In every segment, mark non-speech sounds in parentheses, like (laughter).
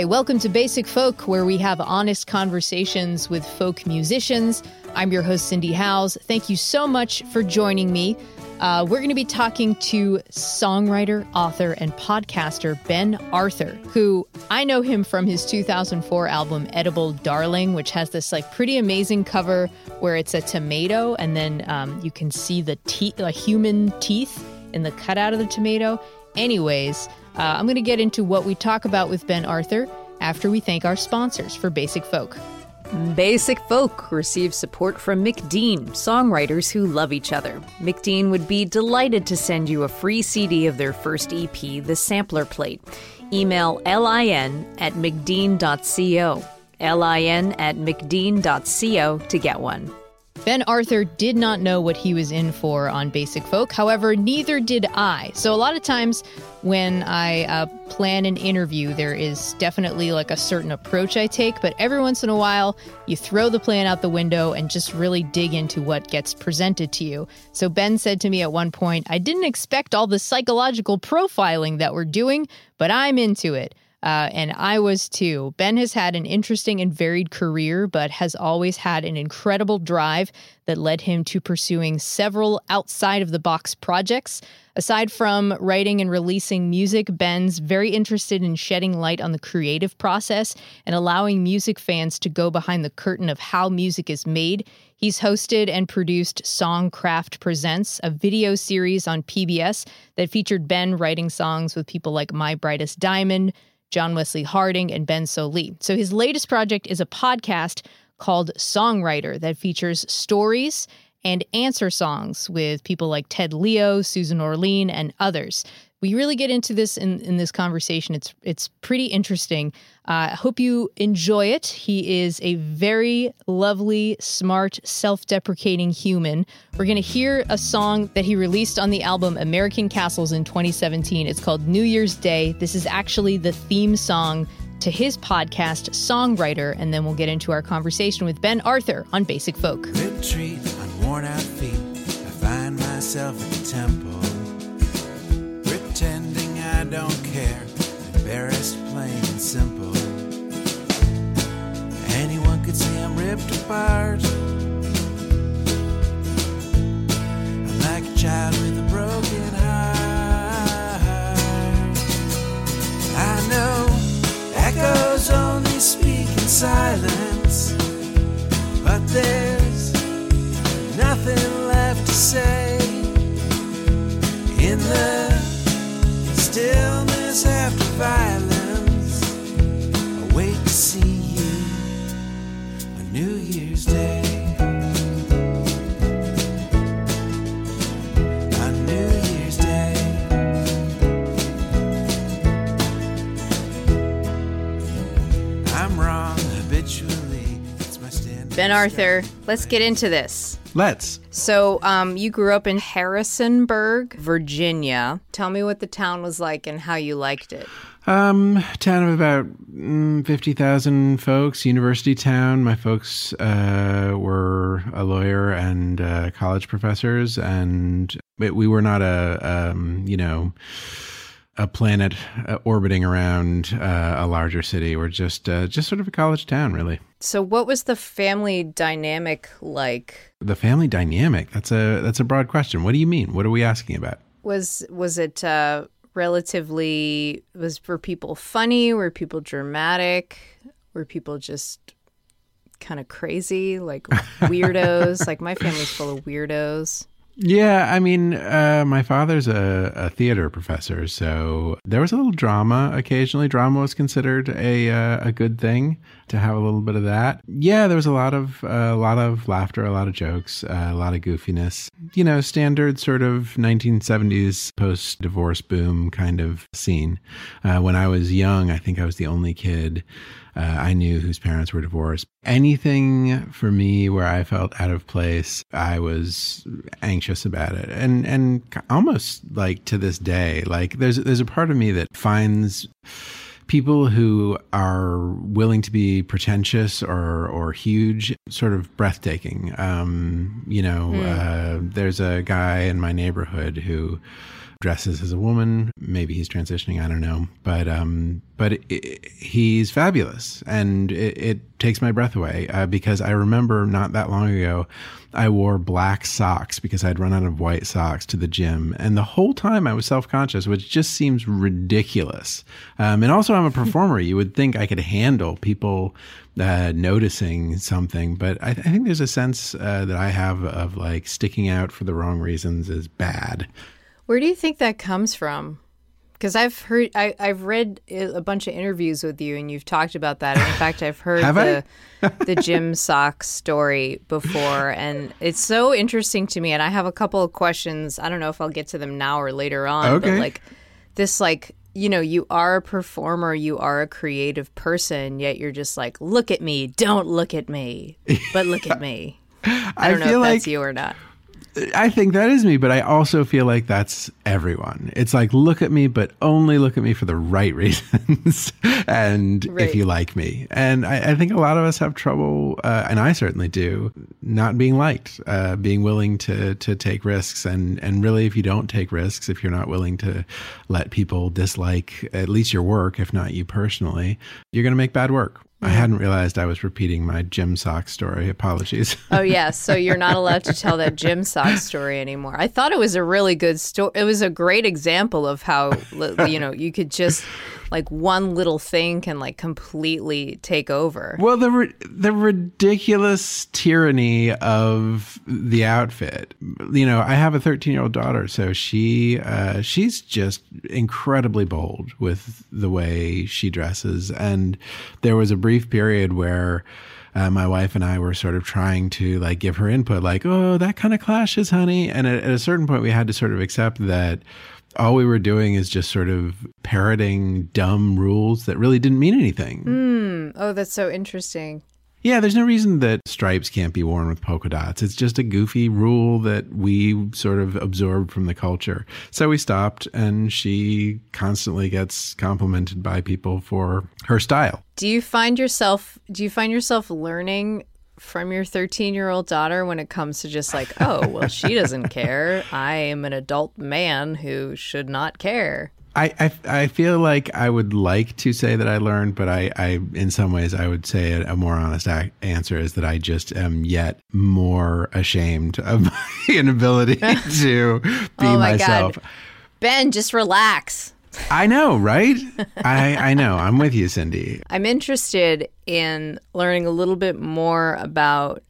Hi, welcome to Basic Folk, where we have honest conversations with folk musicians. I'm your host, Cindy Howes. Thank you so much for joining me. Uh, we're going to be talking to songwriter, author, and podcaster Ben Arthur, who I know him from his 2004 album Edible Darling, which has this like pretty amazing cover where it's a tomato and then um, you can see the teeth, like human teeth in the cutout of the tomato. Anyways, uh, I'm going to get into what we talk about with Ben Arthur after we thank our sponsors for Basic Folk. Basic Folk receives support from McDean, songwriters who love each other. McDean would be delighted to send you a free CD of their first EP, The Sampler Plate. Email lin at mcdean.co. lin at mcdean.co to get one. Ben Arthur did not know what he was in for on Basic Folk. However, neither did I. So, a lot of times when I uh, plan an interview, there is definitely like a certain approach I take, but every once in a while, you throw the plan out the window and just really dig into what gets presented to you. So, Ben said to me at one point, I didn't expect all the psychological profiling that we're doing, but I'm into it. Uh, and I was too. Ben has had an interesting and varied career, but has always had an incredible drive that led him to pursuing several outside of the box projects. Aside from writing and releasing music, Ben's very interested in shedding light on the creative process and allowing music fans to go behind the curtain of how music is made. He's hosted and produced Songcraft Presents, a video series on PBS that featured Ben writing songs with people like My Brightest Diamond, John Wesley Harding, and Ben Sollee. So his latest project is a podcast called Songwriter that features stories and answer songs with people like Ted Leo, Susan Orlean, and others. We really get into this in, in this conversation. It's it's pretty interesting. I uh, hope you enjoy it. He is a very lovely, smart, self-deprecating human. We're gonna hear a song that he released on the album American Castles in 2017. It's called New Year's Day. This is actually the theme song to his podcast, Songwriter, and then we'll get into our conversation with Ben Arthur on Basic Folk. On worn out feet. I find myself the temple, I don't care, embarrassed, plain and simple. Anyone could see I'm ripped apart. I'm like a child with a broken heart. I know echoes only speak in silence, but there's nothing left to say in the stillness after violence. I wait to see you on New Year's Day. On New Year's Day. I'm wrong habitually. It's my standard. Ben Arthur, let's get into this. Let's. So, um, you grew up in Harrisonburg, Virginia. Tell me what the town was like and how you liked it. Um, town of about mm, fifty thousand folks. University town. My folks uh, were a lawyer and uh, college professors, and we we were not a um, you know a planet uh, orbiting around uh, a larger city. We're just uh, just sort of a college town, really. So, what was the family dynamic like? The family dynamic. That's a that's a broad question. What do you mean? What are we asking about? Was was it uh, relatively was were people funny? Were people dramatic? Were people just kind of crazy, like (laughs) weirdos. like my family's full of weirdos. Yeah, I mean, uh, my father's a, a theater professor, so there was a little drama occasionally. Drama was considered a uh, a good thing to have a little bit of that. Yeah, there was a lot of uh, a lot of laughter, a lot of jokes, uh, a lot of goofiness. You know, standard sort of 1970s post divorce boom kind of scene. Uh, when I was young, I think I was the only kid uh, I knew whose parents were divorced. Anything for me where I felt out of place, I was anxious about it, and and almost like to this day, like there's there's a part of me that finds people who are willing to be pretentious or or huge sort of breathtaking um, you know mm. uh, there's a guy in my neighborhood who dresses as a woman. Maybe he's transitioning. I don't know. But um, but it, it, he's fabulous, and it, it, takes my breath away uh, because I remember not that long ago, I wore black socks because I'd run out of white socks to the gym, and the whole time I was self conscious, which just seems ridiculous. Um, and also, I'm a (laughs) performer. You would think I could handle people uh, noticing something, but I, I, think there's a sense uh, that I have of like sticking out for the wrong reasons is bad. Where do you think that comes from? Because I've heard, I, have read uh, a bunch of interviews with you, and you've talked about that. And in fact, I've (laughs) heard the (laughs) the gym sock story before, and it's so interesting to me. And I have a couple of questions. I don't know if I'll get to them now or later on. Okay. But like this, like you know, you are a performer, you are a creative person, yet you're just like, look at me, don't look at me, but look at (laughs) me. I don't know if like, that's you or not. I think that is me, but I also feel like that's everyone. It's like, look at me, but only look at me for the right (laughs) reasons and right. if you like me. And I, I, think a lot of us have trouble, uh, and I certainly do, not being liked, uh, being willing to, to take risks. And, and really, if you don't take risks, if you're not willing to let people dislike at least your work, if not you personally, you're going to make bad work. I mm-hmm. hadn't realized I was repeating my gym sock story. Apologies. oh yeah, (laughs) so you're not allowed to tell that gym sock (laughs) story anymore. I thought it was a really good story. It was a great example of how you know you could just like one little thing can like completely take over. Well, the the ridiculous tyranny of the outfit. You know, I have a 13 year old daughter, so she uh, she's just incredibly bold with the way she dresses, and there was a brief period where. Uh, my wife and I were sort of trying to like give her input, like, "Oh, that kind of clashes, honey." And at, at, a certain point, we had to sort of accept that all we were doing is just sort of parroting dumb rules that really didn't mean anything. Mm. Oh, that's so interesting. Yeah, there's no reason that stripes can't be worn with polka dots. It's just a goofy rule that we sort of absorbed from the culture. So we stopped, and she constantly gets complimented by people for her style. Do you find yourself do you find yourself learning from your 13 year old daughter when it comes to just like, oh, well, she doesn't (laughs) care. I am an adult man who should not care. I, I, I, feel like I would like to say that I learned, but I, I in some ways, I would say a, a more honest a- answer is that I just am yet more ashamed of (laughs) my inability (laughs) to be oh my myself. God. Ben, just relax. I know, right? I, I know. I'm with you, Cindy. I'm interested in learning a little bit more about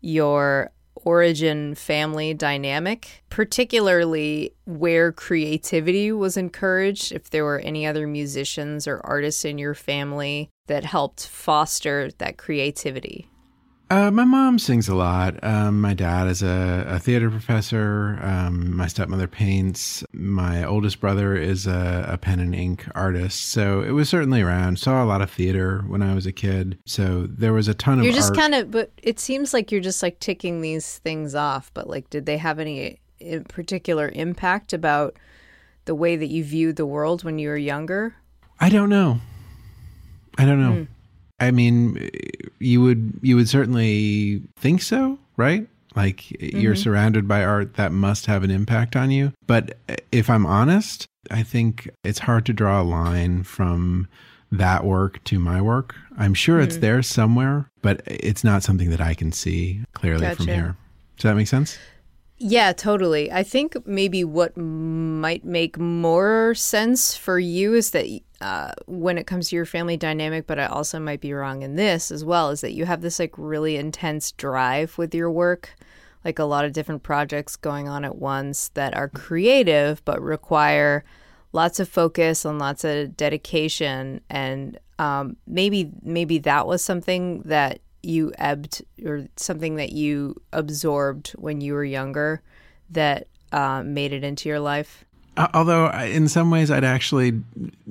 your origin family dynamic, particularly where creativity was encouraged, if there were any other musicians or artists in your family that helped foster that creativity. Uh, my mom sings a lot. Um, my dad is a, a theater professor. Um, my stepmother paints. My oldest brother is a, a, pen and ink artist. So it was certainly around. Saw a lot of theater when I was a kid. So there was a ton of. You're just kind of, but it seems like you're just like ticking these things off. But like, did they have any particular impact about the way that you viewed the world when you were younger? I don't know. I don't know. Mm. I mean, you would you would certainly think so, right? Like mm-hmm. you're surrounded by art that must have an impact on you. But if I'm honest, I think it's hard to draw a line from that work to my work. I'm sure mm-hmm. it's there somewhere, but it's not something that I can see clearly gotcha. from here. Does that make sense? Yeah, totally. I think maybe what might make more sense for you is that uh, when it comes to your family dynamic, but I also might be wrong in this as well, is that you have this like really intense drive with your work, like a lot of different projects going on at once that are creative but require lots of focus and lots of dedication. And um, maybe maybe that was something that you ebbed or something that you absorbed when you were younger that uh, made it into your life? Uh, Although, in some ways, I'd actually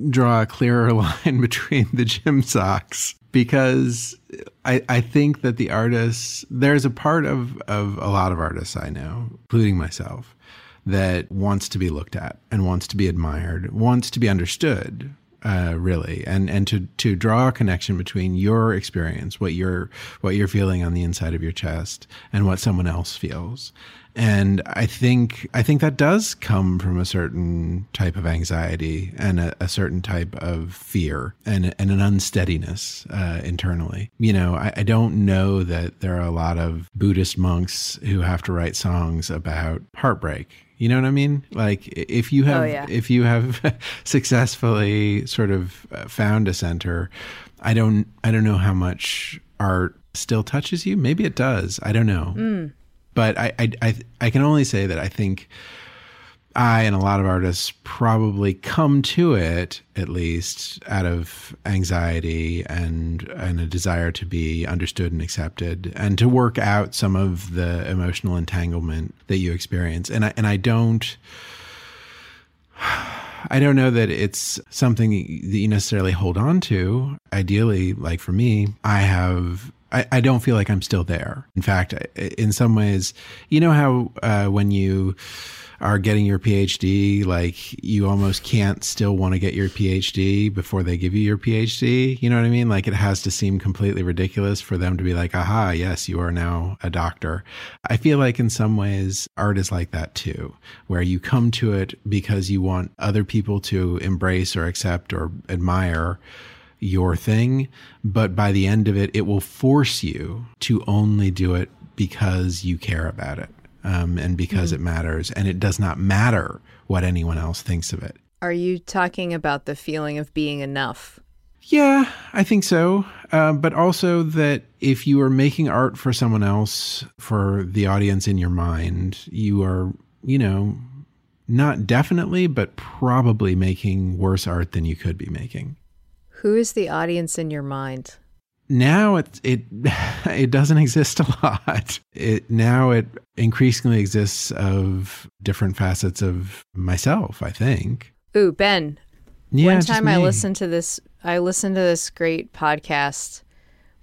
draw a clearer (laughs) line between the gym socks because I, I think that the artists, there's a part of, of a lot of artists I know, including myself, that wants to be looked at and wants to be admired, wants to be understood, uh, really, and and to to draw a connection between your experience, what you're what you're feeling on the inside of your chest, and what someone else feels. And I think I think that does come from a certain type of anxiety and a, a certain type of fear and and an unsteadiness uh, internally. You know, I, I don't know that there are a lot of Buddhist monks who have to write songs about heartbreak. You know what I mean? Like if you have Oh, yeah. if you have (laughs) successfully sort of uh, found a center, I don't I don't know how much art still touches you. Maybe it does. I don't know. But I, I I I can only say that I think I and a lot of artists probably come to it at least out of anxiety and and a desire to be understood and accepted and to work out some of the emotional entanglement that you experience. And I and I don't I don't know that it's something that you necessarily hold on to. Ideally, like for me, I have. I, I don't feel like I'm still there. In fact, in some ways, you know how uh, when you are getting your PhD, like you almost can't still want to get your PhD before they give you your PhD. You know what I mean? Like it has to seem completely ridiculous for them to be like, aha, yes, you are now a doctor. I feel like in some ways art is like that too, where you come to it because you want other people to embrace or accept or admire your thing. But by the end of it, it will force you to only do it because you care about it um, and because it matters. And it does not matter what anyone else thinks of it. Are you talking about the feeling of being enough? Yeah, I think so. Uh, but also that if you are making art for someone else, for the audience in your mind, you are, you know, not definitely, but probably making worse art than you could be making. Who is the audience in your mind? now it it (laughs) it doesn't exist a lot. It now it increasingly exists of different facets of myself. I think. Ooh, Ben. Yeah, One time I listened to this I listened to this great podcast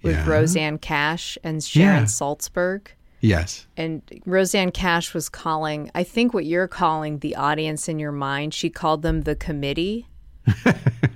with Yeah. Rosanne Cash and Sharon Yeah. Salzberg. Yes. And Rosanne Cash was calling, I think what you're calling the audience in your mind, she called them the committee. (laughs)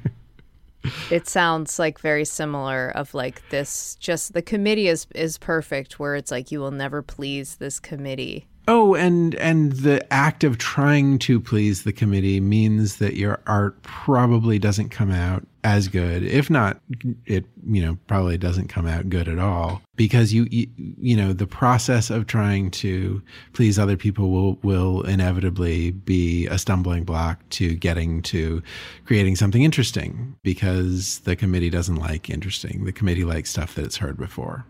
it sounds like very similar of like this just the committee is is perfect where it's like you will never please this committee. Oh, and and the act of trying to please the committee means that your art probably doesn't come out as good. If not, it you know probably doesn't come out good at all because you you, know the process of trying to please other people will will inevitably be a stumbling block to getting to creating something interesting because the committee doesn't like interesting. The committee likes stuff that it's heard before.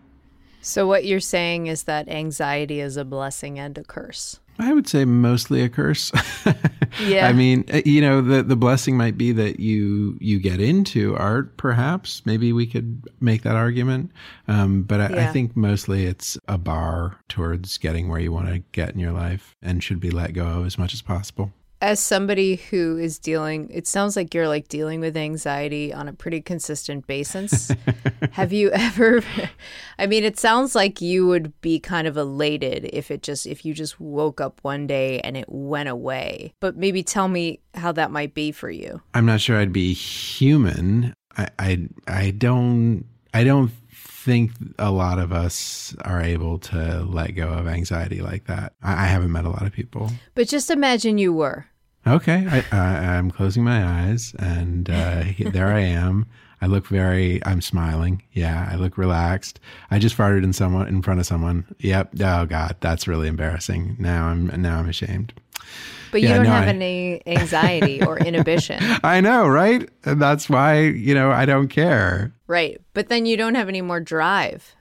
So what you're saying is that anxiety is a blessing and a curse. I would say mostly a curse. (laughs) Yeah. I mean, uh, you know, the the blessing might be that you you get into art. Perhaps maybe we could make that argument. Um, but I, I think mostly it's a bar towards getting where you want to get in your life, and should be let go of as much as possible. As somebody who is dealing it sounds like you're like dealing with anxiety on a pretty consistent basis. (laughs) Have you ever (laughs) i mean it sounds like you would be kind of elated if it just if you just woke up one day and it went away. But maybe tell me how that might be for you. I'm not sure I'd be human. I I, I don't I don't think a lot of us are able to let go of anxiety like that. I, I haven't met a lot of people. but just imagine you were Okay, I, I, I'm closing my eyes, and uh, there I am. I look very. I'm smiling. Yeah, I look relaxed. I just farted in someone in front of someone. Yep. Oh God, that's really embarrassing. Now I'm now I'm ashamed. But you don't no, have I- any anxiety or inhibition. (laughs) I know, right? And that's why you know I don't care. Right. But then you don't have any more drive.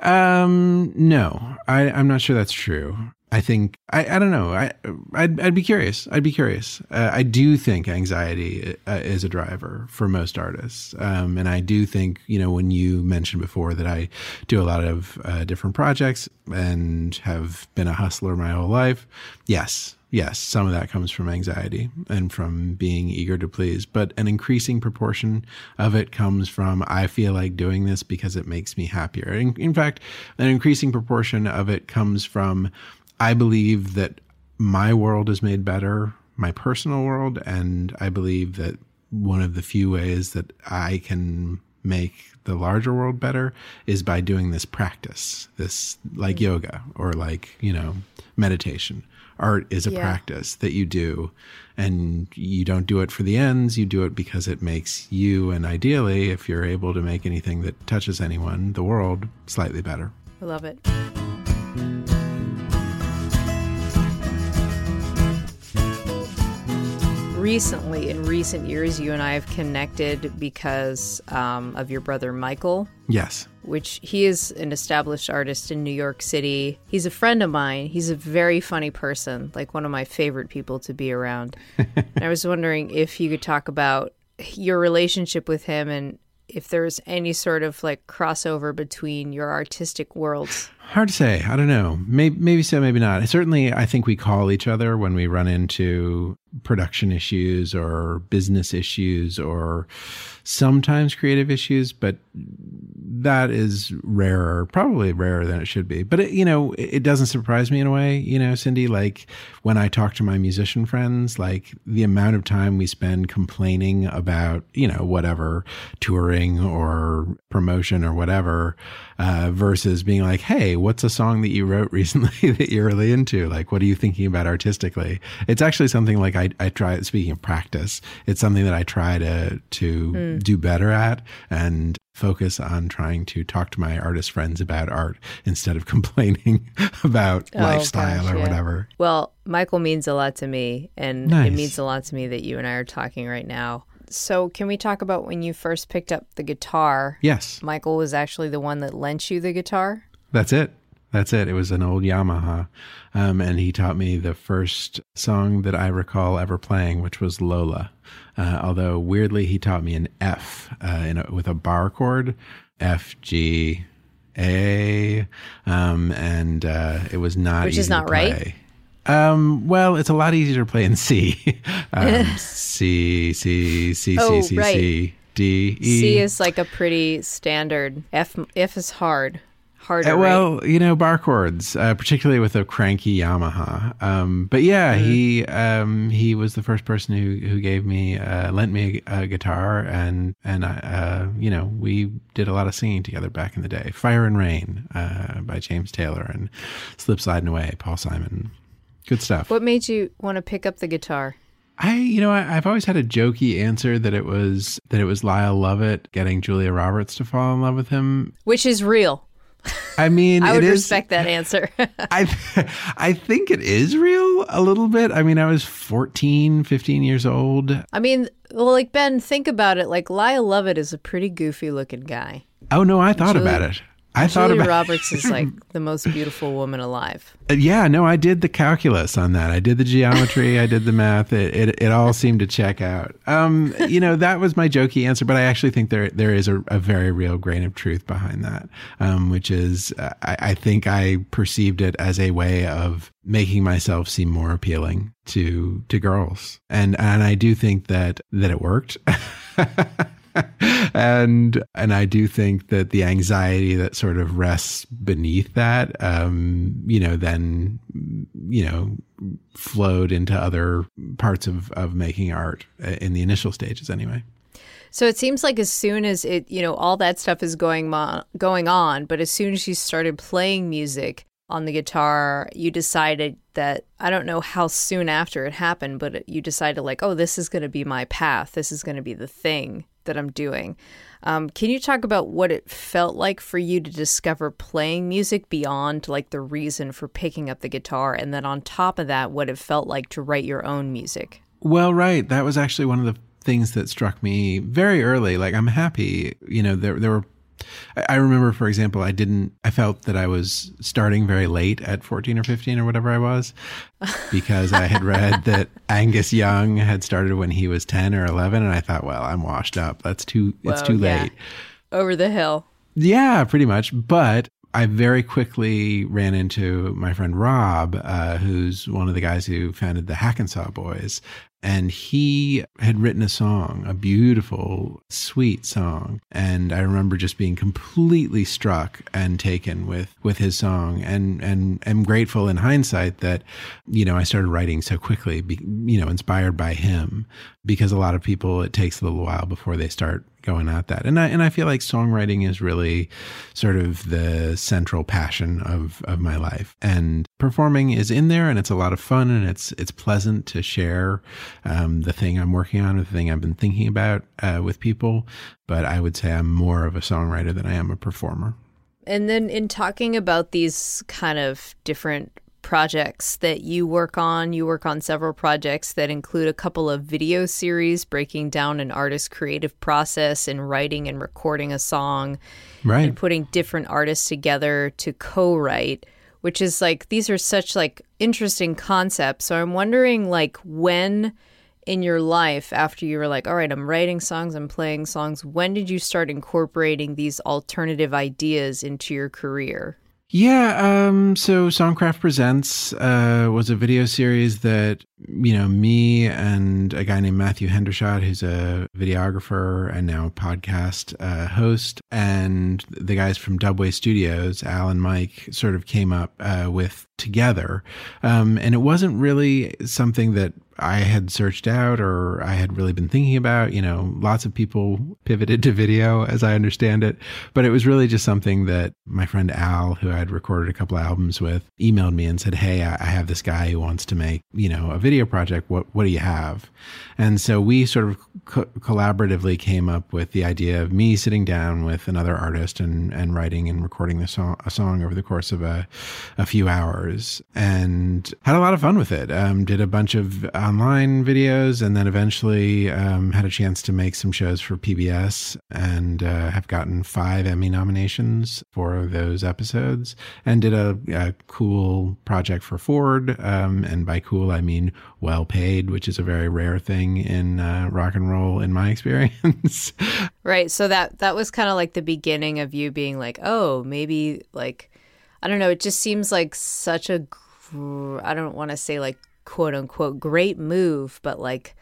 Um, no, I, I'm not sure that's true. I think I, I don't know. I I'd, I'd be curious. I'd be curious. Uh, I do think anxiety uh, is a driver for most artists, um, and I do think you know when you mentioned before that I do a lot of uh, different projects and have been a hustler my whole life. Yes, yes, some of that comes from anxiety and from being eager to please, but an increasing proportion of it comes from I feel like doing this because it makes me happier. In, in fact, an increasing proportion of it comes from I believe that my world is made better, my personal world, and I believe that one of the few ways that I can make the larger world better is by doing this practice, this like mm. yoga or like, you know, meditation. Art is a Yeah. practice that you do, and you don't do it for the ends. You do it because it makes you, and ideally, if you're able to make anything that touches anyone, the world slightly better. I love it. Recently, in recent years, you and I have connected because um, of your brother Michael, Yes. Which he is an established artist in New York City. He's a friend of mine. He's a very funny person, like one of my favorite people to be around. I was wondering if you could talk about your relationship with him and if there's any sort of like crossover between your artistic worlds. Hard to say. I don't know. Maybe, maybe so, maybe not. Certainly, I think we call each other when we run into production issues or business issues or sometimes creative issues, but that is rarer, probably rarer than it should be. But it, you know, it, doesn't surprise me in a way. You know, Cindy, like when I talk to my musician friends, like the amount of time we spend complaining about, you know, whatever touring or promotion or whatever, uh, versus being like, hey, what's a song that you wrote (laughs) recently that you're really into? Like, what are you thinking about artistically? It's actually something like I, I try, speaking of practice, it's something that I try to, to do better at and focus on trying to talk to my artist friends about art instead of (laughs) complaining about Oh, lifestyle gosh, or yeah. whatever. Well, Michael means a lot to me, and Nice. it means a lot to me that you and I are talking right now. So, can we talk about when you first picked up the guitar? Yes, Michael was actually the one that lent you the guitar. that's it. That's it. It was an old Yamaha. Um, and he taught me the first song that I recall ever playing, which was Lola. Uh, although weirdly, he taught me an F uh, in a, with a bar chord F, G, A. Um, and uh, it was not Which is not right? Um, well, it's a lot easier to play in C. (laughs) um, C, C, C, C, Oh, C, right. C, D, E. C is like a pretty standard. F F is hard, harder. Uh, right? well, you know, bar chords, uh, particularly with a cranky Yamaha. Um, but yeah, Mm-hmm. he um, he was the first person who who gave me uh, lent me a, a guitar, and and I, uh, you know, we did a lot of singing together back in the day. Fire and Rain uh, by James Taylor and Slip Sliding Away, Paul Simon. Good stuff. what made you want to pick up the guitar? I, you know, I, I've always had a jokey answer that it was that it was Lyle Lovett getting Julia Roberts to fall in love with him. Which is real. I mean, (laughs) I would it is- respect that answer. (laughs) I I think it is real a little bit. I mean, I was 14, 15 years old. I mean, well, like Ben, think about it. Like Lyle Lovett is a pretty goofy looking guy. Oh no, I thought Julia- about it. I thought Julia about Roberts is like (laughs) the most beautiful woman alive. Uh, Yeah, no, I did the calculus on that. I did the geometry, I did the math. It, it it all seemed to check out. Um, you know, that was my jokey answer, but I actually think there there is a, a very real grain of truth behind that, um, which is uh, I, I think I perceived it as a way of making myself seem more appealing to to girls, and and I do think that that it worked. (laughs) (laughs) and and I do think that the anxiety that sort of rests beneath that, um, you know, then you know, flowed into other parts of of making art uh, in the initial stages, anyway. So it seems like as soon as it, you know, all that stuff is going going on, but as soon as you started playing music on the guitar, you decided that I don't know how soon after it happened, but you decided like, oh, this is going to be my path. This is going to be the thing that I'm doing. Um, can you talk about what it felt like for you to discover playing music beyond like the reason for picking up the guitar, and then on top of that, what it felt like to write your own music? Well, right. That was actually one of the things that struck me very early. Like, I'm happy, you know, there, there were I- I remember, for example, I didn't, I felt that I was starting very late at 14 or 15 or whatever I was (laughs) because I had read that Angus Young had started when he was 10 or 11. And I thought, well, I'm washed up. That's too, it's Whoa, too yeah. late. Over the hill. Yeah, pretty much. But I very quickly ran into my friend Rob, uh, who's one of the guys who founded the Hackensaw Boys. And he had written a song, a beautiful, sweet song. And I remember just being completely struck and taken with, with his song and, and am grateful in hindsight that, you know, I started writing so quickly, you know, inspired by him because a lot of people, it takes a little while before they start going at that. And I and I feel like songwriting is really sort of the central passion of of my life. And performing is in there, and it's a lot of fun, and it's it's pleasant to share um, the thing I'm working on, or the thing I've been thinking about uh, with people. But I would say I'm more of a songwriter than I am a performer. And then in talking about these kind of different projects that you work on, you work on several projects that include a couple of video series breaking down an artist's creative process in writing and recording a song Right. and putting different artists together to co-write which is like these are such like interesting concepts. So i'm wondering like when in your life after you were like all right i'm writing songs i'm playing songs when did you start incorporating these alternative ideas into your career Yeah, um, so Songcraft Presents uh, was a video series that, you know, me and a guy named Matthew Hendershot, who's a videographer and now podcast uh, host, and the guys from Dubway Studios, Al and Mike, sort of came up uh, with together. Um, and it wasn't really something that I had searched out or I had really been thinking about. You know, lots of people pivoted to video as I understand it, but it was really just something that my friend Al, who I'd recorded a couple albums with, emailed me and said, Hey, I I have this guy who wants to make, you know, a video project. What, what do you have? And so we sort of co- collaboratively came up with the idea of me sitting down with another artist and, and writing and recording song, a song over the course of a, a few hours and had a lot of fun with it. Um, did a bunch of online videos and then eventually um, had a chance to make some shows for PBS and uh, have gotten five Emmy nominations for those episodes and did a, a cool project for Ford. Um, and by cool, I mean well paid, which is a very rare thing in uh, rock and roll in my (laughs) experience. Right. So that that was kind of like the beginning of you being like, oh, maybe like I don't know. It just seems like such a I don't want to say like quote unquote great move, but like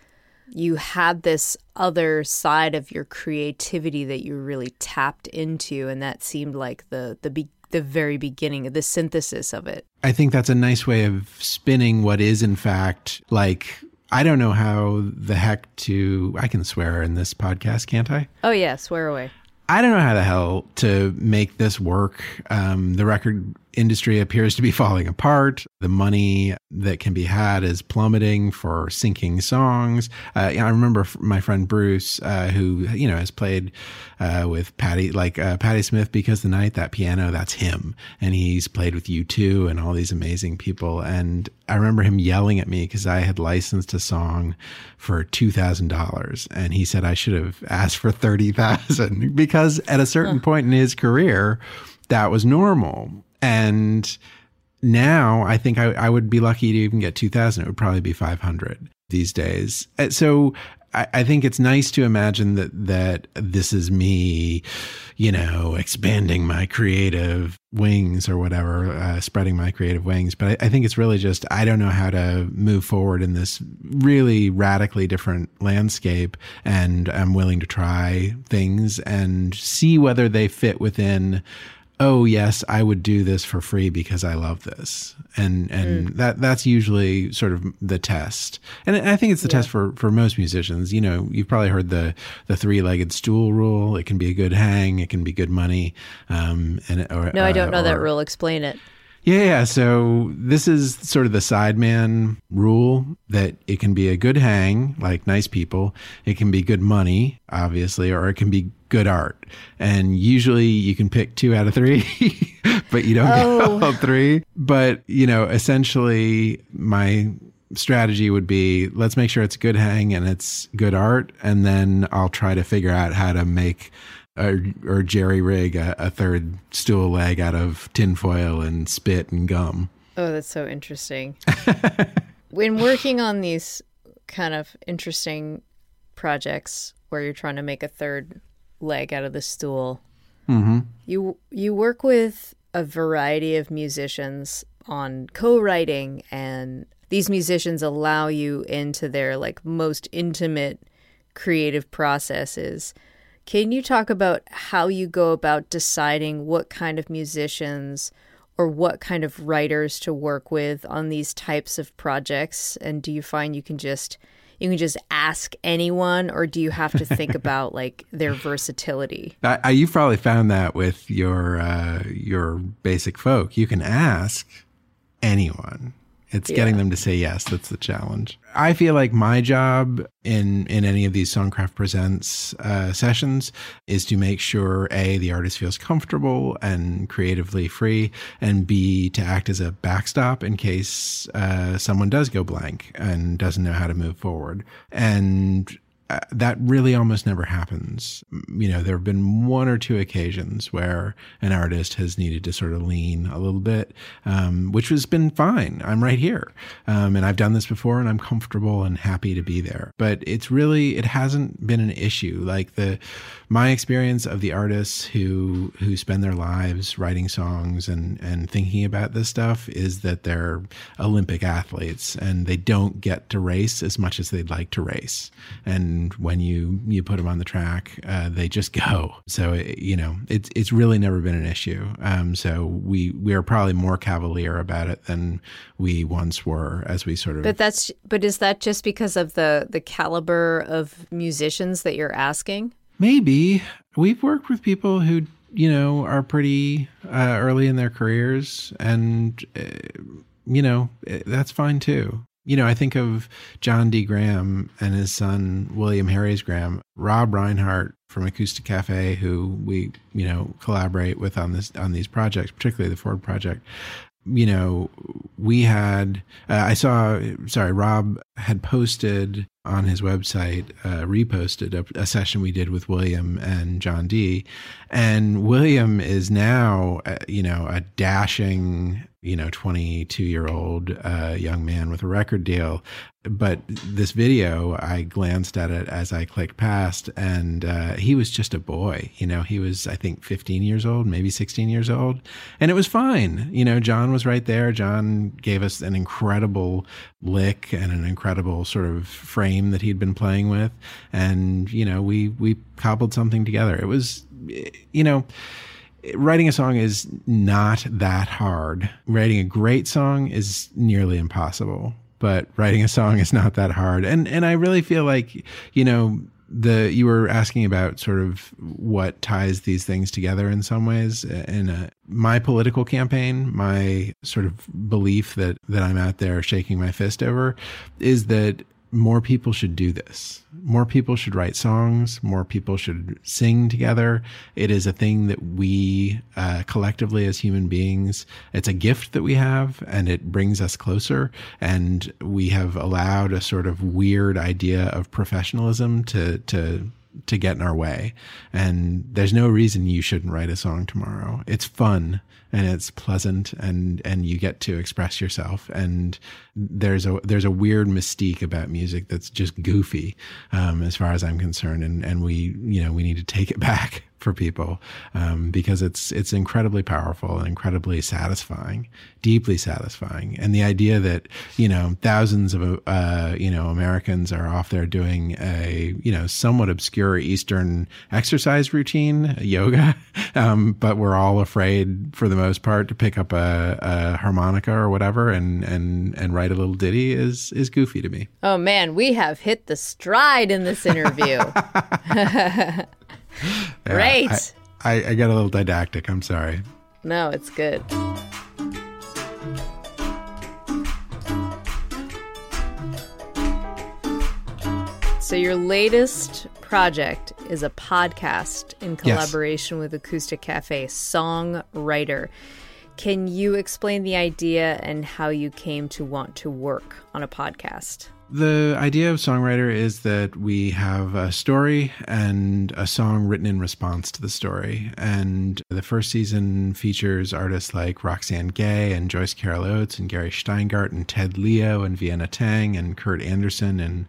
you had this other side of your creativity that you really tapped into, and that seemed like the the be- the very beginning, of the synthesis of it. I think that's a nice way of spinning what is, in fact, like, I don't know how the heck to, I can swear in this podcast, can't I? Oh yeah, swear away. I don't know how the hell to make this work. Um, the record industry appears to be (laughs) falling apart. The money that can be had is plummeting for sinking songs. Uh, I remember my friend Bruce, uh, who you know has played uh, with Patti, like uh, Patti Smith, because the night that piano, that's him, and he's played with you too, and all these amazing people. And I remember him yelling at me because I had licensed a song for two thousand dollars, and he said I should have asked for thirty thousand (laughs) because at a certain point in his career, that was normal. And now I think I, I would be lucky to even get 2000. It would probably be 500 these days. Uh, So I, think it's nice to imagine that, that this is me, you know, expanding my creative wings or whatever, uh, spreading my creative wings. But I, I think it's really just, I don't know how to move forward in this really radically different landscape. And I'm willing to try things and see whether they fit within oh yes i would do this for free because i love this and and that that's usually sort of the test and i think it's the test for for most musicians you know you've probably heard the the three-legged stool rule it can be a good hang it can be good money um and or, No, I don't uh, know that rule. Explain it. Yeah, yeah. So this is sort of the sideman rule that it can be a good hang, like nice people. It can be good money, obviously, or it can be good art. And usually you can pick two out of three, (laughs) but you don't Oh. get all three. But, you know, essentially my strategy would be let's make sure it's good hang and it's good art. And then I'll try to figure out how to make or, or jerry rig a, a third stool leg out of tinfoil and spit and gum. Oh, that's so interesting. (laughs) when working on these kind of interesting projects where you're trying to make a third leg out of the stool, mm-hmm. you you work with a variety of musicians on co-writing and these musicians allow you into their like most intimate creative processes. Can you talk about how you go about deciding what kind of musicians or what kind of writers to work with on these types of projects? And do you find you can just you can just ask anyone or do you have to think (laughs) about like their versatility? I, I, you've probably found that with your uh, your basic folk. You can ask anyone. It's getting them to say yes. That's the challenge. I feel like my job in in any of these Songcraft Presents uh, sessions is to make sure a the artist feels comfortable and creatively free, and b to act as a backstop in case uh, someone does go blank and doesn't know how to move forward. And uh, that really almost never happens. You know, there have been one or two occasions where an artist has needed to sort of lean a little bit, um, which has been fine. I'm right here. Um, and I've done this before and I'm comfortable and happy to be there. But it's really, it hasn't been an issue. Like the, my experience of the artists who, who spend their lives writing songs and, and thinking about this stuff is that they're Olympic athletes and they don't get to race as much as they'd like to race. And when you you put them on the track, uh, they just (laughs) go. So it, you know, it's it's really never been an issue. Um, so we we are probably more cavalier about it than we once were, as we sort of. But that's but is that just because of the the caliber of musicians that you're asking? Maybe we've worked with people who you know are pretty uh, early in their careers, and uh, you know that's fine too. You know, I think of John D. Graham and his son William Harries Graham, Rob Reinhart from Acoustic Cafe, who we you know collaborate with on this on these projects, particularly the Ford project you know, we had, uh, I saw, sorry, Rob had posted on his website, uh, reposted a, a, session we did with William and John D. And William is now, uh, you know, a dashing, you know, 22 year old uh, young man with a record deal. But this video, I glanced at it as I clicked past, and uh, he was just a boy. You know, he was, I think, 15 years old, maybe 16 years old. And it was fine. You know, John was right there. John gave us an incredible lick and an incredible sort of frame that he'd been playing with. And, you know, we, we cobbled something together. It was, you know, writing a song is not that hard. Writing a great song is nearly impossible, but writing a song is not that hard. And and I really feel like, you know, the you were asking about sort of what ties these things together in some ways in a, my political campaign my sort of belief that that I'm out there shaking my fist over is that more people should do this. More people should write songs. More people should sing together. It is a thing that we uh, collectively as human beings, it's a gift that we have and it brings us closer. And we have allowed a sort of weird idea of professionalism to, to, to get in our way. And there's no reason you shouldn't write a song tomorrow. It's fun and it's pleasant and and you get to express yourself and there's a there's a weird mystique about music that's just goofy um, as far as I'm concerned and and we you know we need to take it (laughs) back for people um, because it's it's incredibly powerful and incredibly satisfying, deeply satisfying. And the idea that you know thousands of uh, you know Americans are off there doing a you know somewhat obscure Eastern exercise routine, yoga, (laughs) um, but we're all afraid for the most part to pick up a, a harmonica or whatever and and and write write a little ditty is is goofy to me. Oh man, we have hit the stride in this interview. (laughs) (laughs) yeah, Great. I, I, I got a little didactic. I'm sorry. No, it's good. So, your latest project is a podcast in collaboration yes. with Acoustic Cafe Songwriter. Can you explain the idea and how you came to want to work on a podcast? The idea of songwriter is that we have a story and a song written in response to the story. And the first season features artists like Roxane Gay and Joyce Carol Oates and Gary Shteyngart and Ted Leo and Vienna Teng and Kurt Andersen and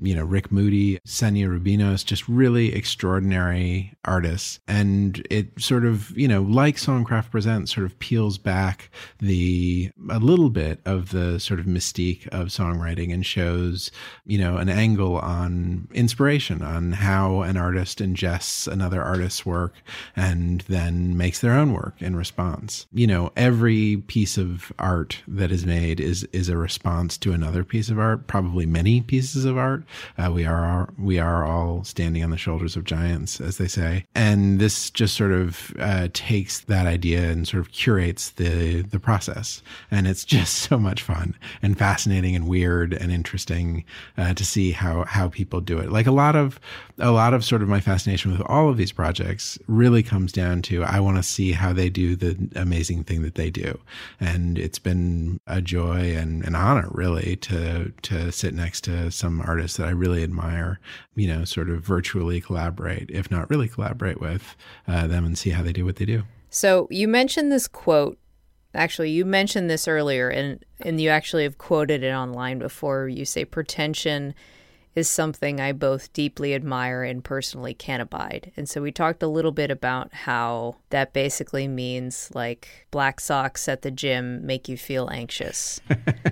you know Rick Moody, Xenia Rubinos, just really extraordinary artists. And it sort of you know like Songcraft Presents sort of peels back the a little bit of the sort of mystique of songwriting and shows you know an angle on inspiration on how an artist ingests another artist's work and then makes their own work in response. You know every piece of art that is made is is a response to another piece of art, probably many pieces of art. Uh, we are we are all standing on the shoulders of giants, as they say, and this just sort of uh, takes that idea and sort of curates the the process, and it's just (laughs) so much fun and fascinating and weird and interesting uh, to see how how people do it. Like a lot of a lot of sort of my fascination with all of these projects really comes down to I want to see how they do the amazing thing that they do, and it's been a joy and an honor really to to sit next to some artists that I really admire, you know, sort of virtually collaborate, if not really collaborate with uh, them and see how they do what they do. So, you mentioned this quote. Actually, you mentioned this earlier, and, and you actually have quoted it online before. You say, pretension is something I both deeply admire and personally can't abide. And so we talked a little bit about how that basically means like black socks at the gym make you feel anxious.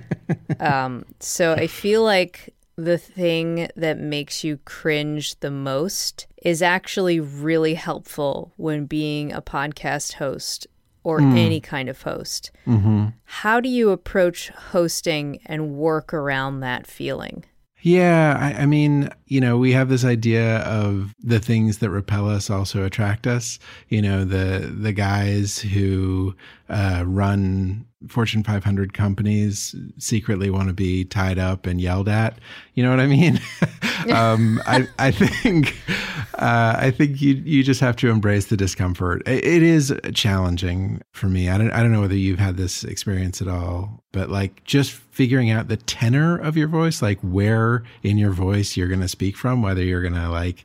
(laughs) um, so I feel like the thing that makes you cringe the most is actually really helpful when being a podcast host or mm. any kind of host. Mm-hmm. How do you approach hosting and work around that feeling? Yeah, I, I mean, you know, we have this idea of the things that repel us also attract us. You know, the the guys who uh, run Fortune 500 companies secretly want to be tied up and yelled at. You know what I mean? (laughs) um, I I think uh, I think you you just have to embrace the discomfort. It, it is challenging for me. I don't I don't know whether you've had this experience at all, but like just figuring out the tenor of your voice, like where in your voice you're going to speak from, whether you're going to like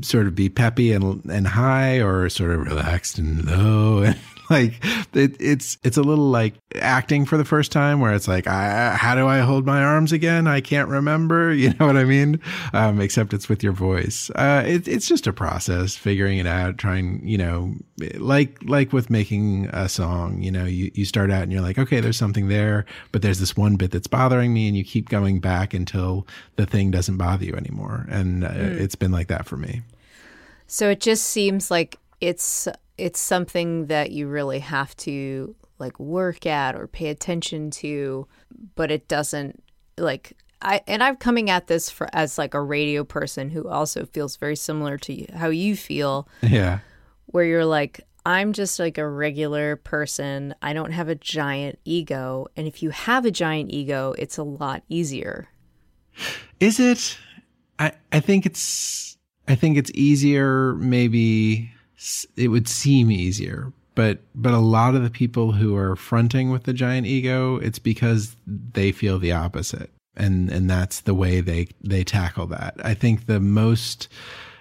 sort of be peppy and and high or sort of relaxed and low and (laughs) like it, it's it's a little like acting for the first time where it's like I, how do I hold my arms again? I can't remember. (laughs) You know what I mean? Um, except it's with your voice. Uh, it, it's just a process figuring it out trying you know like like with making a song you know you, you start out and you're like okay there's something there but there's this one bit that's bothering me and you keep going back until the thing doesn't bother you anymore. And uh, it's been like that for me. So it just seems like it's it's something that you really have to like work at or pay attention to, but it doesn't like I and I'm coming at this for as like a radio person who also feels very similar to you, how you feel yeah where you're like I'm just like a regular person. I don't have a giant ego, and if you have a giant ego, it's a lot easier. Is it? I I think it's I think it's easier. Maybe it would seem easier, but but a lot of the people who are fronting with the giant ego, it's because they feel the opposite, and and that's the way they they tackle that. I think the most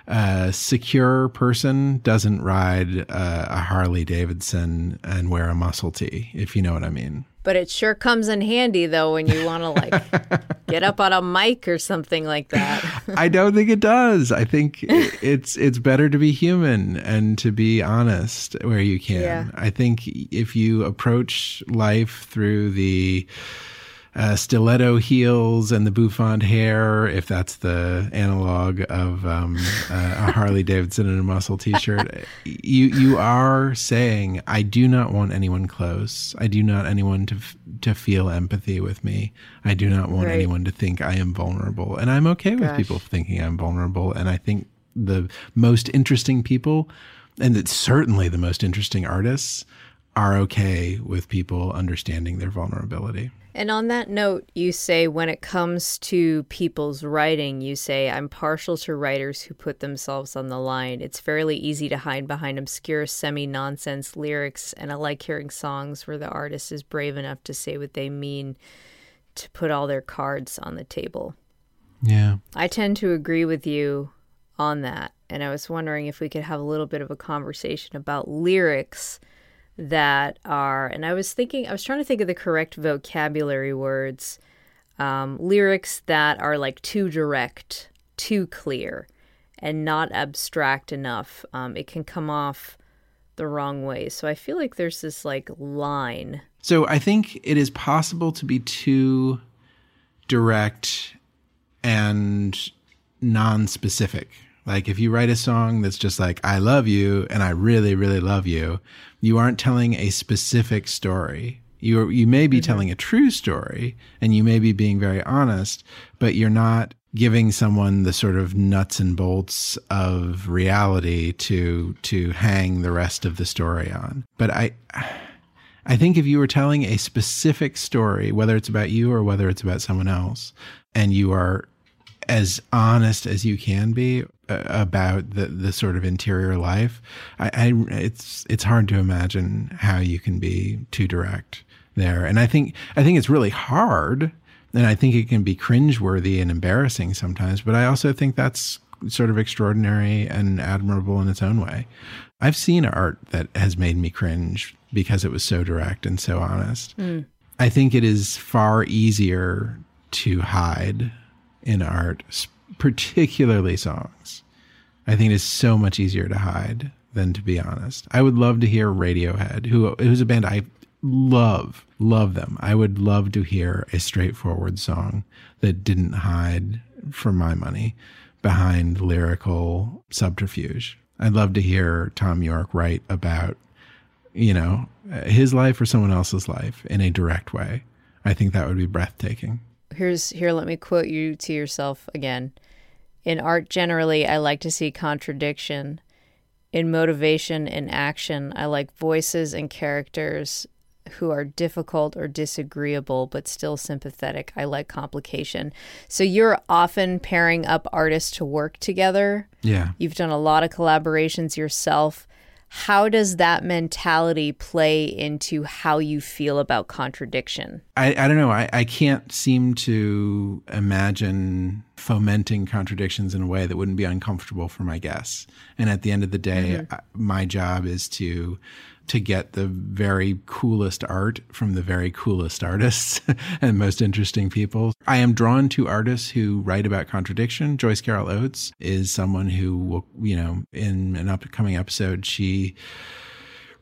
uh, secure person doesn't ride uh, a Harley Davidson and wear a muscle tee, if you know what I mean. But it sure comes in handy though when you want to like (laughs) get up on a mic or something like that. (laughs) I don't think it does. I think (laughs) it's it's better to be human and to be honest where you can. Yeah. I think if you approach life through the uh, stiletto heels and the bouffant hair, if that's the analog of um, uh, a Harley Davidson and a muscle T-shirt, you you are saying, "I do not want anyone close. I do not anyone to f- to feel empathy with me. I do not want Right. anyone to think I am vulnerable, and I'm okay with Gosh. people thinking I'm vulnerable. And I think the most interesting people, and it's certainly the most interesting artists, are okay with people understanding their vulnerability. And on that note, you say when it comes to people's writing, you say, I'm partial to writers who put themselves on the line. It's fairly easy to hide behind obscure, semi nonsense lyrics, and I like hearing songs where the artist is brave enough to say what they mean to put all their cards on the table. Yeah. I tend to agree with you on that. And I was wondering if we could have a little bit of a conversation about lyrics that are, and I was thinking, I was trying to think of the correct vocabulary words, um, lyrics that are like too direct, too clear, and not abstract enough. Um, it can come off the wrong way. So I feel like there's this like line. So I think it is possible to be too direct and non-specific. Like if you write a song that's just like I love you and I really really love you, you aren't telling a specific story. You you may be mm-hmm. telling a true story and you may be being very honest, but you're not giving someone the sort of nuts and bolts of reality to to hang the rest of the story on. But I I think if you were telling a specific story, whether it's about you or whether it's about someone else, and you are as honest as you can be about the the sort of interior life, I, I it's it's hard to imagine how you can be too direct there. And I think I think it's really hard, and I think it can be cringeworthy and embarrassing sometimes. But I also think that's sort of extraordinary and admirable in its own way. I've seen art that has made me cringe because it was so direct and so honest. Hmm. I think it is far easier to hide in art, particularly songs. I think it is so much easier to hide than to be honest. I would love to hear Radiohead, who who's a band I love, love them. I would love to hear a straightforward song that didn't hide, for my money, behind lyrical subterfuge. I'd love to hear Thom Yorke write about, you know, his life or someone else's life in a direct way. I think that would be breathtaking. Here's here let me quote you to yourself again. In art generally, I like to see contradiction. In motivation and action, I like voices and characters who are difficult or disagreeable but still sympathetic. I like complication. So you're often pairing up artists to work together. Yeah. You've done a lot of collaborations yourself. How does that mentality play into how you feel about contradiction? I, I don't know. I, I can't seem to imagine fomenting contradictions in a way that wouldn't be uncomfortable for my guests. And at the end of the day, mm-hmm. I, my job is to to get the very coolest art from the very coolest artists (laughs) and most interesting people. I am drawn to artists who write about contradiction. Joyce Carol Oates is someone who will, you know, in an upcoming episode, she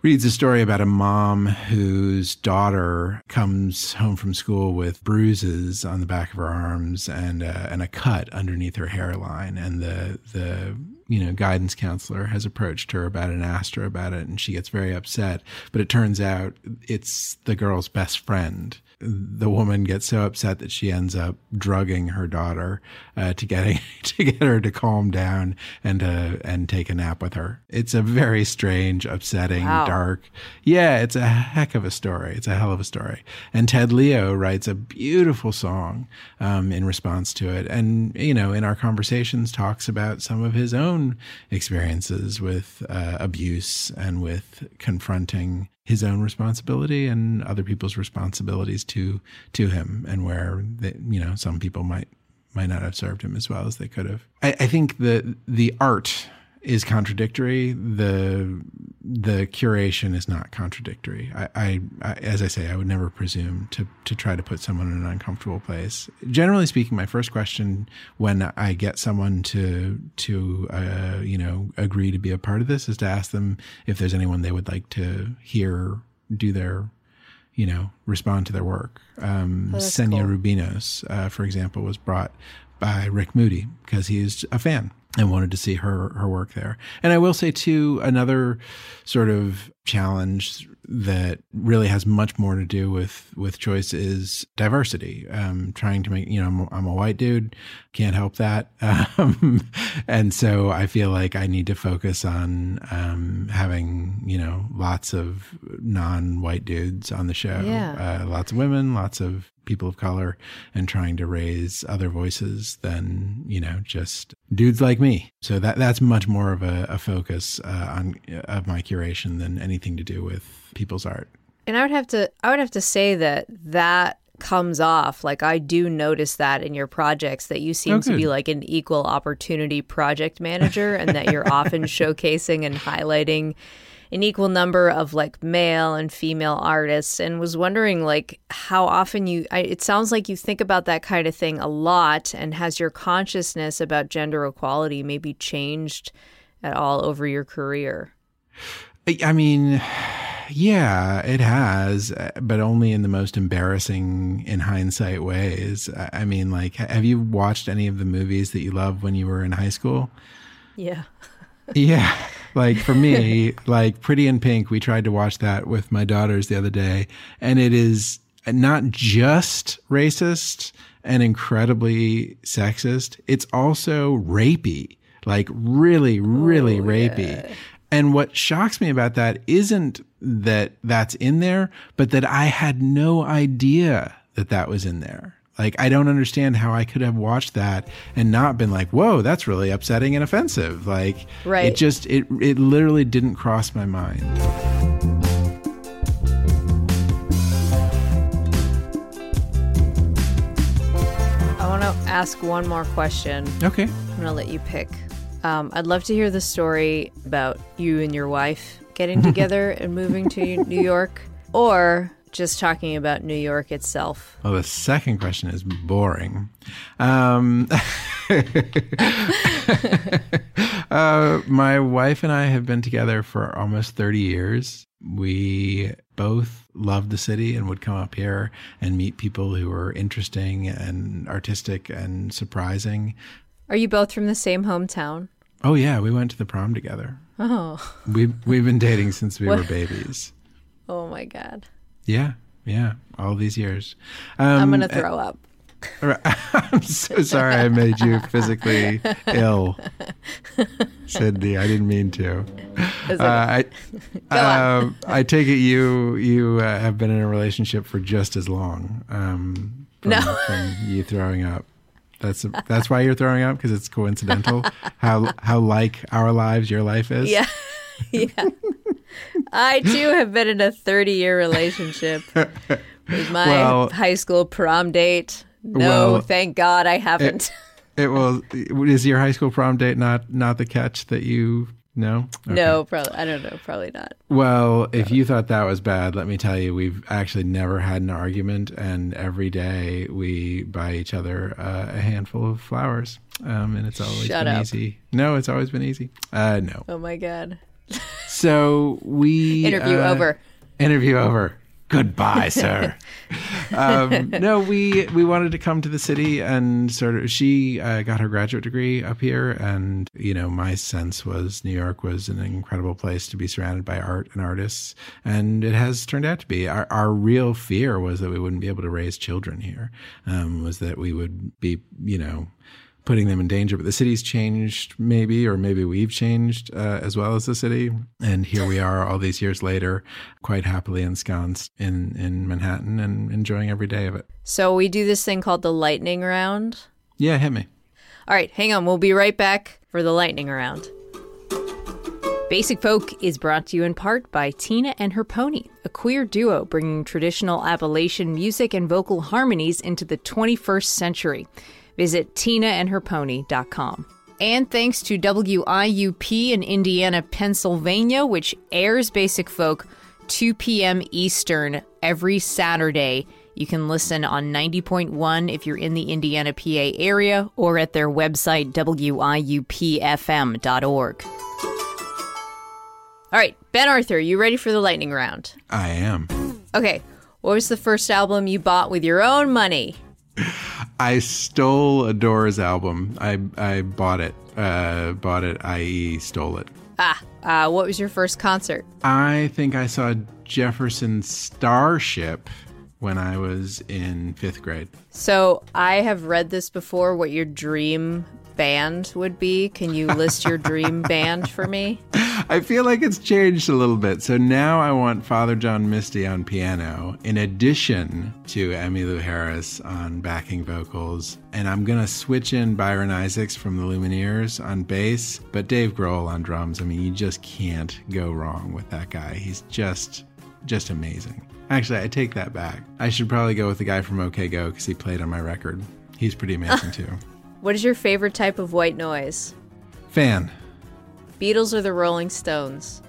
reads a story about a mom whose daughter comes home from school with bruises on the back of her arms and uh, and a cut underneath her hairline and the the you know guidance counselor has approached her about it and asked her about it and she gets very upset. But it turns out it's the girl's best friend the woman gets so upset that she ends up drugging her daughter uh, to get (laughs) to get her to calm down and uh, and take a nap with her. It's a very strange, upsetting, Wow. dark. Yeah, it's a heck of a story. It's a hell of a story. And Ted Leo writes a beautiful song um, in response to it, and you know, in our conversations, talks about some of his own experiences with uh, abuse and with confronting his own responsibility and other people's responsibilities to to him and where they, you know some people might might not have served him as well as they could have. I, I think the the art is contradictory. The the curation is not contradictory. I, I, I as i say i would never presume to to try to put someone in an uncomfortable place. Generally speaking my first question when i get someone to to uh, you know agree to be a part of this is to ask them if there's anyone they would like to hear do their you know respond to their work. Um Oh, Xenia cool. Rubinos uh, for example was brought by Rick Moody because he's a fan and wanted to see her her work there. And I will say too another sort of challenge that really has much more to do with with choice is diversity. Um, trying to make you know I'm, I'm a white dude, can't help that, (laughs) um, and so I feel like I need to focus on um, having you know lots of non-white dudes on the show, Yeah. uh, lots of women, lots of people of color, and trying to raise other voices than you know just dudes like me. So that that's much more of a, a focus uh, on of my curation than anything to do with people's art. And I would have to I would have to say that that comes off like I do notice that in your projects that you seem Oh, to be like an equal opportunity project manager and that you're often (laughs) showcasing and highlighting an equal number of like male and female artists and was wondering like how often you I, it sounds like you think about that kind of thing a lot and has your consciousness about gender equality maybe changed at all over your career I- mean, yeah, it has, uh, but only in the most embarrassing, in hindsight, ways. I mean, like, have you watched any of the movies that you loved when you were in high school? yeah Yeah. (laughs) Like for me, (laughs) like Pretty in Pink, we tried to watch that with my daughters the other day, and it is not just racist and incredibly sexist, it's also rapey. Like really, really oh, rapey. And what shocks me about that isn't that that's in there, but that I had no idea that that was in there. Like, I don't understand how I could have watched that and not been like, whoa, that's really upsetting and offensive. Like, Right. it just, it, it literally didn't cross my mind. I want to ask one more question. Okay. I'm going to let you pick. Um, I'd love to hear the story about you and your wife getting (laughs) together and moving to New York, or just talking about New York itself. Well, the second question is boring. Um, (laughs) uh, my wife and I have been together for almost 30 years. We both love the city and would come up here and meet people who were interesting and artistic and surprising. Are you both from the same hometown? Oh yeah, we went to the prom together. Oh, We've we've been dating since we (laughs) were babies. oh my God. Yeah, yeah, all these years. Um, I'm going to throw up. (laughs) I'm so sorry I made you physically (laughs) ill, (laughs) Cindy. I didn't mean to. Uh, I, um, I take it you you uh, have been in a relationship for just as long. Um, from, No. from you throwing up. That's that's why you're throwing up because it's coincidental. how how like our lives your life is. yeah. yeah. I too have been in a 30 year relationship with my Well- high school prom date. No, Well, thank God I haven't. It will. Is your high school prom date not not the catch that you know? No, probably. I don't know. Probably not. Well, if you thought that was bad, let me tell you, we've actually never had an argument, and every day we buy each other uh, a handful of flowers, um, and it's always Shut been up. easy. No, it's always been easy. Uh, no. Oh my God. So we Interview uh, over. Interview over. Goodbye, (laughs) sir. um, no, we we wanted to come to the city and sort of. She uh, got her graduate degree up here, and you know, my sense was New York was an incredible place to be surrounded by art and artists, and it has turned out to be. Our our real fear was that we wouldn't be able to raise children here. Um, was that we would be, you know putting them in danger. But the city's changed, maybe, or maybe we've changed uh, as well as the city. And here we are, all these years later, quite happily ensconced in in Manhattan and enjoying every day of it. So we do this thing called the lightning round. Yeah, hit me. All right, hang on. We'll be right back for the lightning round. Basic Folk is brought to you in part by Tina and her pony, a queer duo bringing traditional Appalachian music and vocal harmonies into the 21st century. Visit tinaandherpony.com. And thanks to WIUP in Indiana, Pennsylvania, which airs Basic Folk 2 p.m. Eastern every Saturday. You can listen on 90.1 if you're in the Indiana, PA area, or at their website, wiupfm.org. All right, Ben Arthur, you ready for the lightning round? I am. Okay, what was the first album you bought with your own money? (laughs) I stole a Doors album. I I bought it. Uh, bought it, i.e., stole it. Ah, uh, what was your first concert? I think I saw Jefferson Starship when I was in fifth grade. So I have read this before. What your dream band would be? Can you list your dream (laughs) band for me? I feel like it's changed a little bit. So now I want Father John Misty on piano, in addition to Emmylou Harris on backing vocals. And I'm going to switch in Byron Isaacs from the Lumineers on bass, but Dave Grohl on drums. I mean, you just can't go wrong with that guy. He's just, just amazing. Actually, I take that back. I should probably go with the guy from OK Go because he played on my record. He's pretty amazing (laughs) too. What is your favorite type of white noise? Fan. Beatles or the Rolling Stones?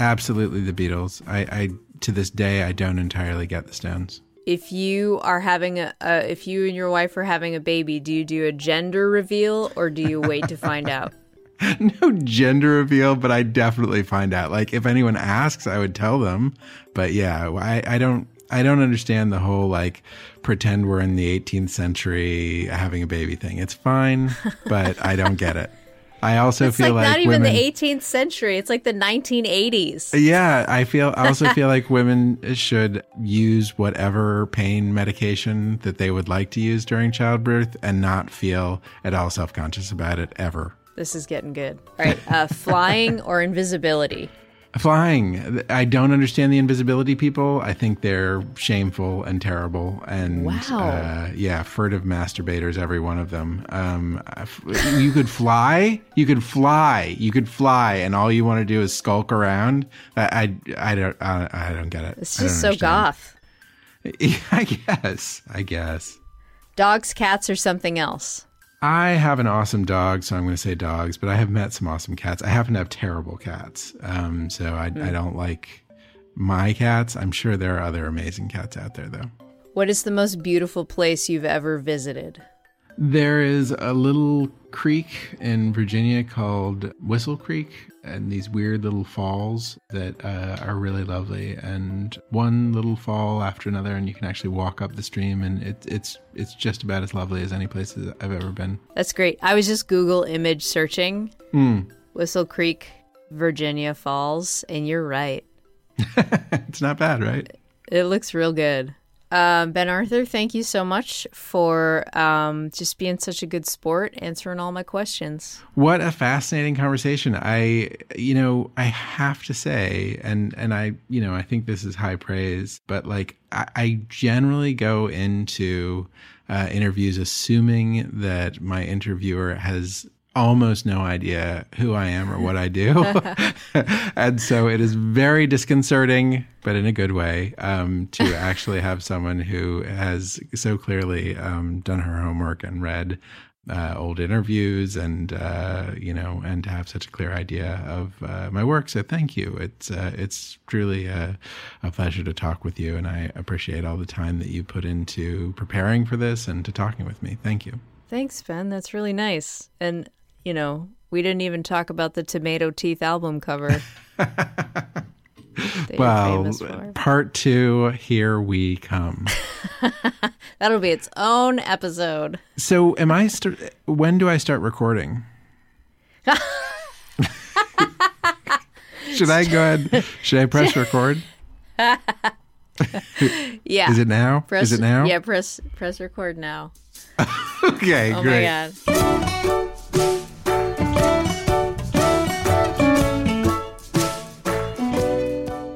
Absolutely the Beatles. I, I to this day I don't entirely get the Stones. If you are having a, uh, if you and your wife are having a baby, do you do a gender reveal or do you wait to find out? (laughs) no gender reveal, but I definitely find out. Like if anyone asks, I would tell them. But yeah, I, I don't I don't understand the whole like pretend we're in the 18th century having a baby thing. It's fine, (laughs) but I don't get it. I also it's feel like, like, not even the 18th century. It's like the 1980s. Yeah, I feel. I also (laughs) feel like women should use whatever pain medication that they would like to use during childbirth, and not feel at all self conscious about it ever. This is getting good. All right, uh, flying or invisibility? Flying. I don't understand the invisibility people. I think they're shameful and terrible. And Wow. uh, yeah, furtive masturbators, every one of them. Um, you could fly. You could fly. You could fly, and all you want to do is skulk around. I, I, I don't. I, I don't get it. It's just so goth. (laughs) I guess. I guess. Dogs, cats, or something else? I have an awesome dog, so I'm going to say dogs. But I have met some awesome cats. I happen to have terrible cats, um, so I, I don't like my cats. I'm sure there are other amazing cats out there, though. What is the most beautiful place you've ever visited? There is a little creek in Virginia called Whistle Creek, and these weird little falls that uh, are really lovely. And one little fall after another, and you can actually walk up the stream, and it, it's it's just about as lovely as any place I've ever been. That's great. I was just Google image searching Hmm. Whistle Creek, Virginia Falls, and you're right. (laughs) it's not bad, right? It looks real good. Um, ben Arthur, thank you so much for um, just being such a good sport, answering all my questions. What a fascinating conversation. I, you know, I have to say, and and I, you know, I think this is high praise, but like I, I generally go into uh, interviews assuming that my interviewer has almost no idea who I am or what I do, (laughs) and so it is very disconcerting, but in a good way, um, to (laughs) actually have someone who has so clearly um, done her homework and read uh, old interviews and uh, you know and to have such a clear idea of uh, my work. So thank you. It's uh, it's truly a, a pleasure to talk with you and i appreciate all the time that you put into preparing for this and to talking with me. Thank you. Thanks, Ben. That's really nice. And, you know, we didn't even talk about the Tomato Teeth album cover. (laughs) well part two here we come (laughs) That'll be its own episode. so am i st- when do i start recording should i go ahead should i press record (laughs) Yeah. is it now Press, is it now Yeah, press press record now. okay Oh great my god.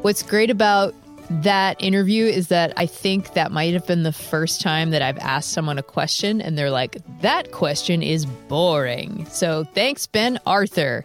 What's great about that interview is that I think that might have been the first time that I've asked someone a question and they're like, that question is boring. So thanks, Ben Arthur.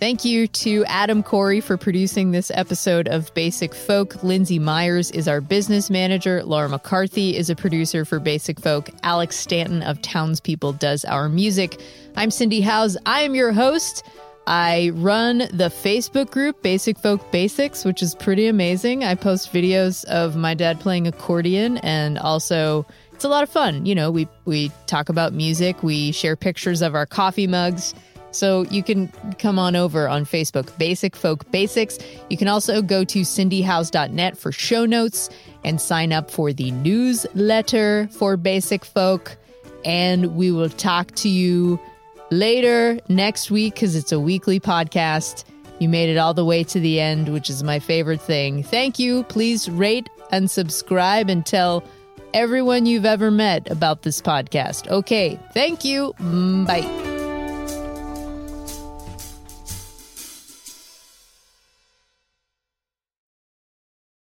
Thank you to Adam Corey for producing this episode of Basic Folk. Lindsay Myers is our business manager. Laura McCarthy is a producer for Basic Folk. Alex Stanton of Townspeople does our music. I'm Cindy Howes. I am your host. I run the Facebook group Basic Folk Basics, which is pretty amazing. I post videos of my dad playing accordion and also it's a lot of fun. You know, we we talk about music, we share pictures of our coffee mugs. So you can come on over on Facebook, Basic Folk Basics. You can also go to cindyhowes.net for show notes and sign up for the newsletter for Basic Folk. And we will talk to you later next week because it's a weekly podcast. You made it all the way to the end, which is my favorite thing. Thank you. Please rate and subscribe and tell everyone you've ever met about this podcast. Okay, thank you. Mm, Bye.